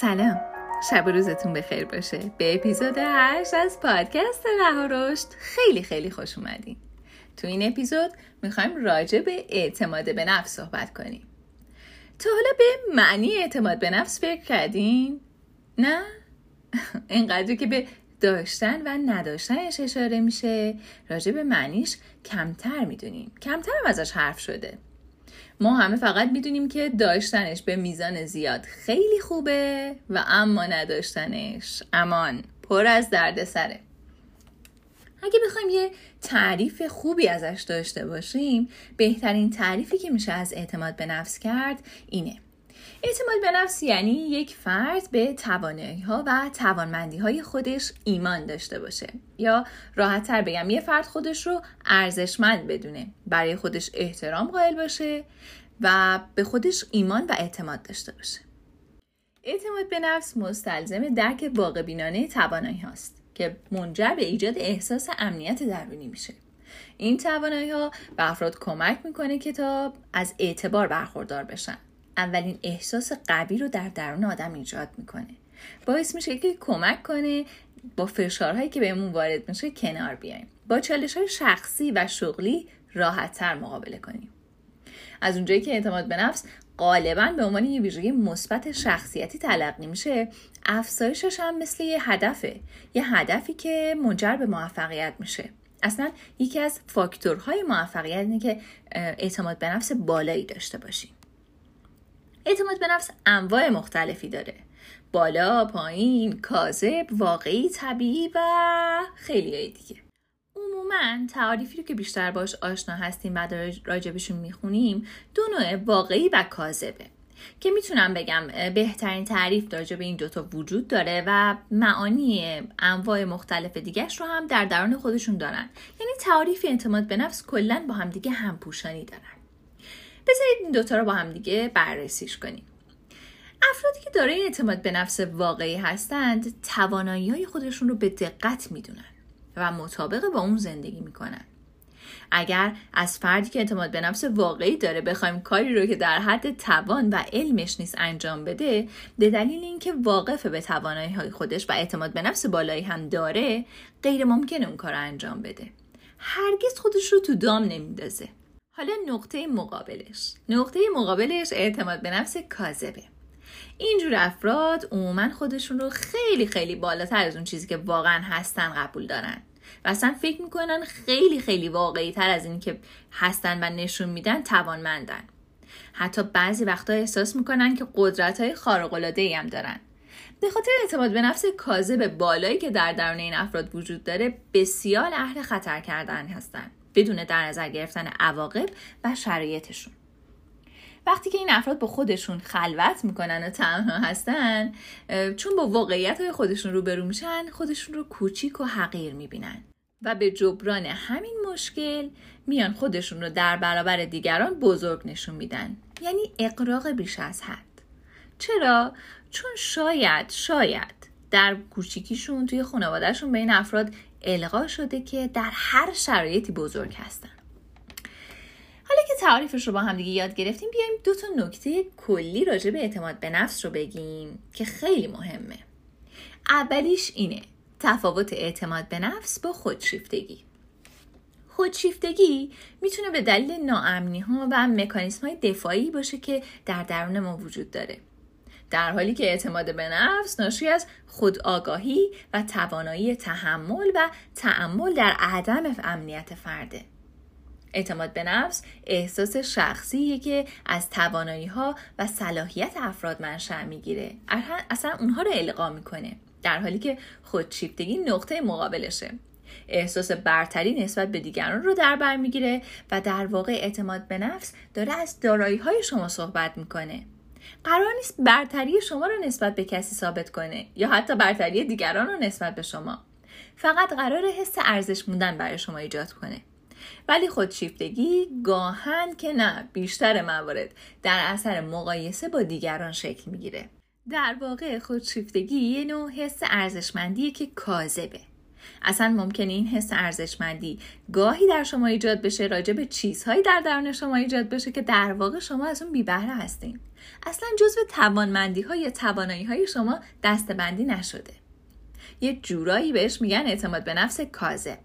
سلام. شب و روزتون بخیر باشه. به اپیزود 8 از پادکست رها رشد خیلی خیلی خوش اومدین. تو این اپیزود می‌خوایم راجع به اعتماد به نفس صحبت کنیم. تا حالا به معنی اعتماد به نفس فکر کردین؟ نه؟ اینقدر که به داشتن و نداشتنش اشاره میشه راجع به معنیش کمتر می‌دونیم. کمتر هم ازش حرف شده. ما همه فقط می‌دونیم که داشتنش به میزان زیاد خیلی خوبه و اما نداشتنش امان پر از دردسره اگه بخوایم یه تعریف خوبی ازش داشته باشیم بهترین تعریفی که میشه از اعتماد به نفس کرد اینه. اعتماد به نفس یعنی یک فرد به توانایی ها و توانمندی های خودش ایمان داشته باشه. یا راحت تر بگم یه فرد خودش رو ارزشمند بدونه برای خودش احترام قائل باشه و به خودش ایمان و اعتماد داشته باشه. اعتماد به نفس مستلزم درک واقع بینانه توانایی هاست که منجر به ایجاد احساس امنیت درونی میشه. این توانایی ها به افراد کمک می‌کنه که تا از اعتبار برخوردار بشن. اولین احساس قوی رو در درون آدم ایجاد می‌کنه. باعث میشه که کمک کنه با فشارهایی که بهمون وارد میشه کنار بیایم. با چالش های شخصی و شغلی راحت تر مقابله کنیم. از اونجایی که اعتماد به نفس غالبا به عنوان یه ویژگی مثبت شخصیتی تلقی میشه افزایشش هم مثل یه هدفه. یه هدفی که منجر به موفقیت میشه. اصلا یکی از فاکتورهای موفقیت اینه که اعتماد به نفس بالایی داشته باشیم. اعتماد به نفس انواع مختلفی داره. بالا، پایین، کاذب، واقعی، طبیعی و خیلی دیگه. عموما تعاریفی رو که بیشتر باش آشنا هستیم و راجبشون می‌خونیم دو نوع واقعی و کاذبه. که می‌تونم بگم بهترین تعریف راجع به این دوتا وجود داره و معانی انواع مختلف دیگرش رو هم در درون خودشون دارن. یعنی تعریف اعتماد به نفس کلا با همدیگه همپوشانی دارن. بذارید این دوتا رو با هم دیگه بررسیش کنیم. افرادی که دارای اعتماد به نفس واقعی هستند توانایی های خودشون رو به دقت می‌دونن و مطابق با اون زندگی می‌کنن. اگر از فردی که اعتماد به نفس واقعی داره بخوایم کاری رو که در حد توان و علمش نیست انجام بده به دلیل اینکه واقف به توانایی های خودش و اعتماد به نفس بالایی هم داره غیر ممکن اون کار رو انجام بده. هرگز خودش رو تو دام نمیندازه. حالا نقطه مقابلش. نقطه مقابلش اعتماد به نفس کاذبه. اینجور افراد عموما خودشون رو خیلی خیلی بالاتر از اون چیزی که واقعا هستن قبول دارن. و اصلا فکر می‌کنن خیلی خیلی واقعی تر از این که هستن و نشون میدن توانمندن. حتی بعضی وقتا احساس می‌کنن که قدرت های خارق العاده هم دارن. به خاطر اعتماد به نفس کاذب بالایی که در درون این افراد وجود داره بسیار اهل خطر کردن هستن. بدون در نظر گرفتن عواقب و شرایطشون. وقتی که این افراد با خودشون خلوت می‌کنن و تنها هستن چون با واقعیت های خودشون روبرو میشن خودشون رو کوچیک و حقیر می‌بینن. و به جبران همین مشکل میان خودشون رو در برابر دیگران بزرگ نشون میدن. یعنی اقراق بیش از حد. چرا؟ چون شاید شاید در کوچیکیشون توی خانوادهشون به این افراد القا شده که در هر شرایطی بزرگ هستن. حالا که تعریفش رو با هم دیگه یاد گرفتیم بیایم دو تا نکته کلی راجع به اعتماد به نفس رو بگیم که خیلی مهمه. اولیش اینه تفاوت اعتماد به نفس با خودشیفتگی. خودشیفتگی می‌تونه به دلیل ناامنی ها و مکانیسم های دفاعی باشه که در درون ما وجود داره. در حالی که اعتماد به نفس ناشی از خودآگاهی و توانایی تحمل و تعمل در عدم امنیت فرده. اعتماد به نفس احساس شخصیه که از توانایی ها و صلاحیت افراد منشأ می‌گیره. اصلا اونها رو القا می‌کنه در حالی که خودشیفتگی نقطه مقابلشه. احساس برتری نسبت به دیگران رو در بر می‌گیره و در واقع اعتماد به نفس داره از دارایی های شما صحبت می‌کنه. قرار نیست برتری شما رو نسبت به کسی ثابت کنه یا حتی برتری دیگران رو نسبت به شما. فقط قرار حس ارزش موندن برای شما ایجاد کنه. ولی خودشیفتگی گاهن که نه بیشتر موارد در اثر مقایسه با دیگران شکل می‌گیره. در واقع خودشیفتگی یه نوع حس ارزشمندیه که کاذبه. اصلا ممکنه این حس ارزشمندی گاهی در شما ایجاد بشه راجع به چیزهایی در درون شما ایجاد بشه که در واقع شما از اون بیبهره هستین. اصلا جزو توانمندی ها یا توانایی های شما دستبندی نشده. یه جورایی بهش میگن اعتماد به نفس کازه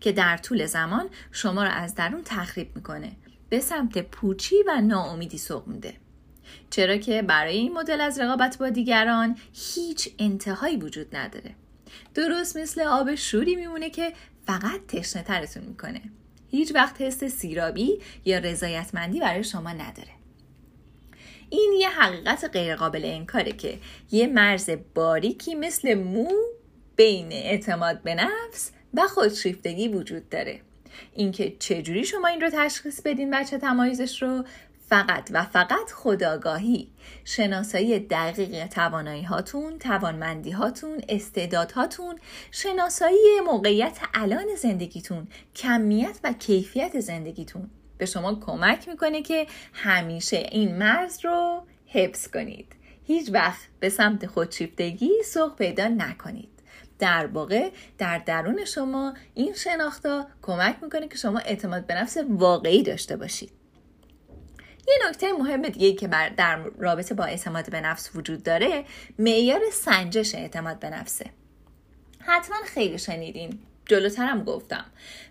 که در طول زمان شما رو از درون تخریب می‌کنه به سمت پوچی و ناامیدی سوق میده چرا که برای این مدل از رقابت با دیگران هیچ انتهایی وجود نداره. درست مثل آب شوری میمونه که فقط تشنه ترتون می‌کنه. هیچ وقت حس سیرابی یا رضایتمندی برای شما نداره. این یه حقیقت غیرقابل انکاره که یه مرز باریکی مثل مو بین اعتماد به نفس و خودشیفتگی وجود داره. اینکه چجوری شما این رو تشخیص بدین بچه تمایزش رو؟ فقط و فقط خداگاهی. شناسایی دقیق توانایی هاتون توانمندی هاتون استعدادهاتون شناسایی موقعیت الان زندگیتون کمیت و کیفیت زندگیتون. به شما کمک می‌کنه که همیشه این مرز رو حفظ کنید. هیچ وقت به سمت خودشیفتگی سوق پیدا نکنید. در واقع در درون شما این شناختا کمک می‌کنه که شما اعتماد به نفس واقعی داشته باشید. یه نکته مهم دیگه که در رابطه با اعتماد به نفس وجود داره معیار سنجش اعتماد به نفسه. حتما خیلی شنیدین. جلوترم گفتم.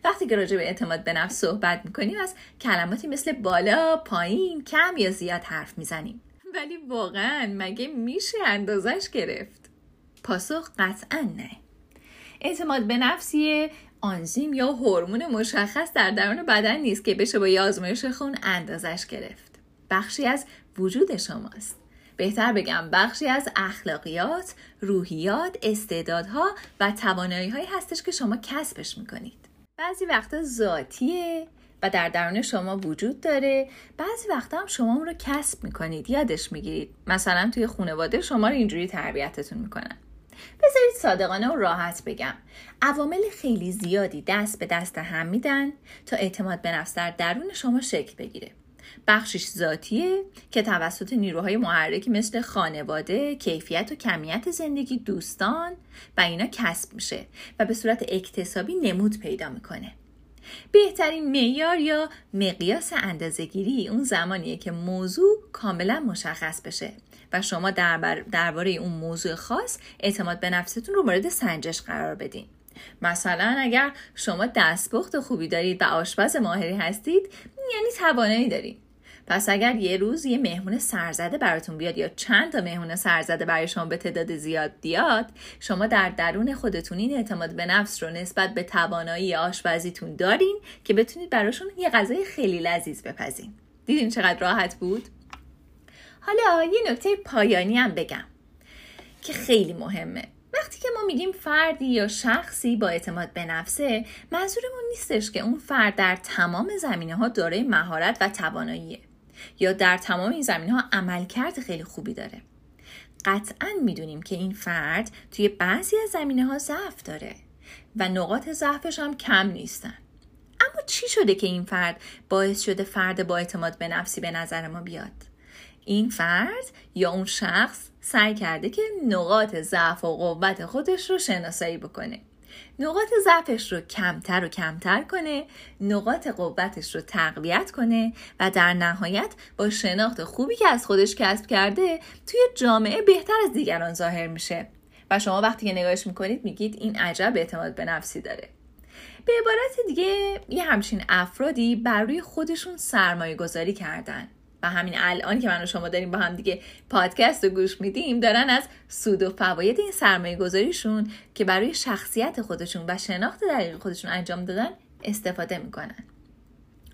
وقتی که راجع به اعتماد به نفس صحبت می‌کنیم از کلماتی مثل بالا، پایین، کم یا زیاد حرف می‌زنیم. ولی واقعا مگه میشه اندازش گرفت؟ پاسخ قطعا نه. اعتماد به نفسیه آنزیم یا هورمون مشخص در درون بدن نیست که بشه با یه آزمایش خون اندازش گرفت. بخشی از وجود شماست. بهتر بگم بخشی از اخلاقیات، روحیات، استعدادها و توانایی هایی هستش که شما کسبش می‌کنید. بعضی وقتا ذاتیه و در درون شما وجود داره. بعضی وقتا هم شما اون رو کسب می‌کنید یادش می‌گیرید. مثلا توی خانواده شما رو اینجوری تربیتتون می‌کنن. بذارید صادقانه و راحت بگم. عوامل خیلی زیادی دست به دست هم میدن تا اعتماد به نفس در درون شما شکل بگیره. بخشش ذاتیه که توسط نیروهای محرکی مثل خانواده، کیفیت و کمیت زندگی دوستان و اینا کسب میشه و به صورت اکتسابی نمود پیدا می‌کنه. بهترین معیار یا مقیاس اندازهگیری اون زمانیه که موضوع کاملا مشخص بشه و شما درباره اون موضوع خاص اعتماد به نفستون رو مورد سنجش قرار بدین مثلا اگر شما دستپخت خوبی دارید و آشپز ماهری هستید یعنی توانایی دارید. پس اگر یه روز یه مهمون سرزده براتون بیاد یا چند تا مهمون سرزده برای شما به تعداد زیاد بیاد شما در درون خودتون این اعتماد به نفس رو نسبت به توانایی آشپزیتون دارین که بتونید براشون یه غذای خیلی لذیذ بپزین. دیدین چقدر راحت بود؟ حالا یه نکته پایانی هم بگم که خیلی مهمه. وقتی که ما میگیم فردی یا شخصی با اعتماد به نفسه منظورمون نیستش که اون فرد در تمام زمینه ها دارای مهارت و تواناییه یا در تمام این زمینه ها عملکرد خیلی خوبی داره. قطعا می‌دونیم که این فرد توی بعضی از زمینه ها ضعف داره و نقاط ضعفش هم کم نیستن. اما چی شده که این فرد باعث شده فرد با اعتماد به نفسی به نظر ما بیاد؟ این فرد یا اون شخص سعی کرده که نقاط ضعف و قوت خودش رو شناسایی بکنه. نقاط ضعفش رو کمتر و کمتر کنه نقاط قوتش رو تقویت کنه و در نهایت با شناخت خوبی که از خودش کسب کرده توی جامعه بهتر از دیگران ظاهر میشه. و شما وقتی که نگاهش می‌کنید میگید این عجب اعتماد به نفسی داره. به عبارت دیگه یه همچین افرادی بر روی خودشون سرمایه گذاری کردن. و همین الان که من و شما داریم با هم دیگه پادکست رو گوش میدیم دارن از سود و فواید این سرمایه گذاریشون که برای شخصیت خودشون و شناخت دقیق خودشون انجام دادن استفاده می‌کنن.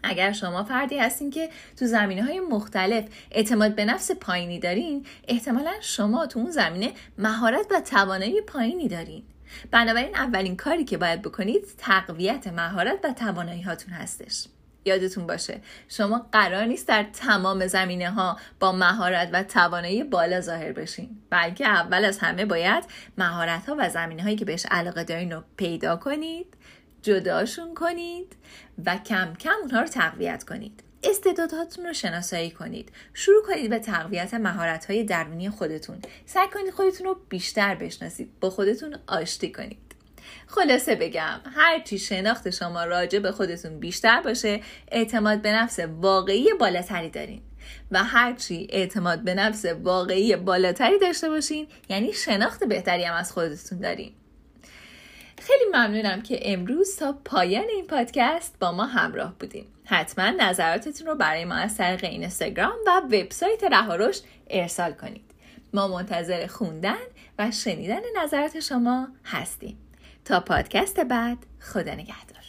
اگر شما فردی هستین که تو زمینه های مختلف اعتماد به نفس پایینی دارین احتمالا شما تو اون زمینه مهارت و توانایی پایینی دارین. بنابراین اولین کاری که باید بکنید تقویت مهارت و توانایی هاتون هستش. یادتون باشه. شما قرار نیست در تمام زمینه ها با مهارت و توانایی بالا ظاهر بشین. بلکه اول از همه باید مهارت ها و زمینه هایی که بهش علاقه دارین رو پیدا کنید جداشون کنید و کم کم اونها رو تقویت کنید. استعدادهاتون رو شناسایی کنید. شروع کنید به تقویت مهارت های درونی خودتون. سعی کنید خودتون رو بیشتر بشناسید. با خودتون آشتی کنید. خلاصه بگم هرچی شناخت شما راجع به خودتون بیشتر باشه اعتماد به نفس واقعی بالاتری دارین. و هرچی اعتماد به نفس واقعی بالاتری داشته باشین یعنی شناخت بهتری هم از خودتون دارین. خیلی ممنونم که امروز تا پایان این پادکست با ما همراه بودیم حتما نظراتتون رو برای ما از طریق اینستاگرام و وبسایت رهاروش ارسال کنید. ما منتظر خوندن و شنیدن نظرات شما هستیم. تا پادکست بعد خدا نگهدار.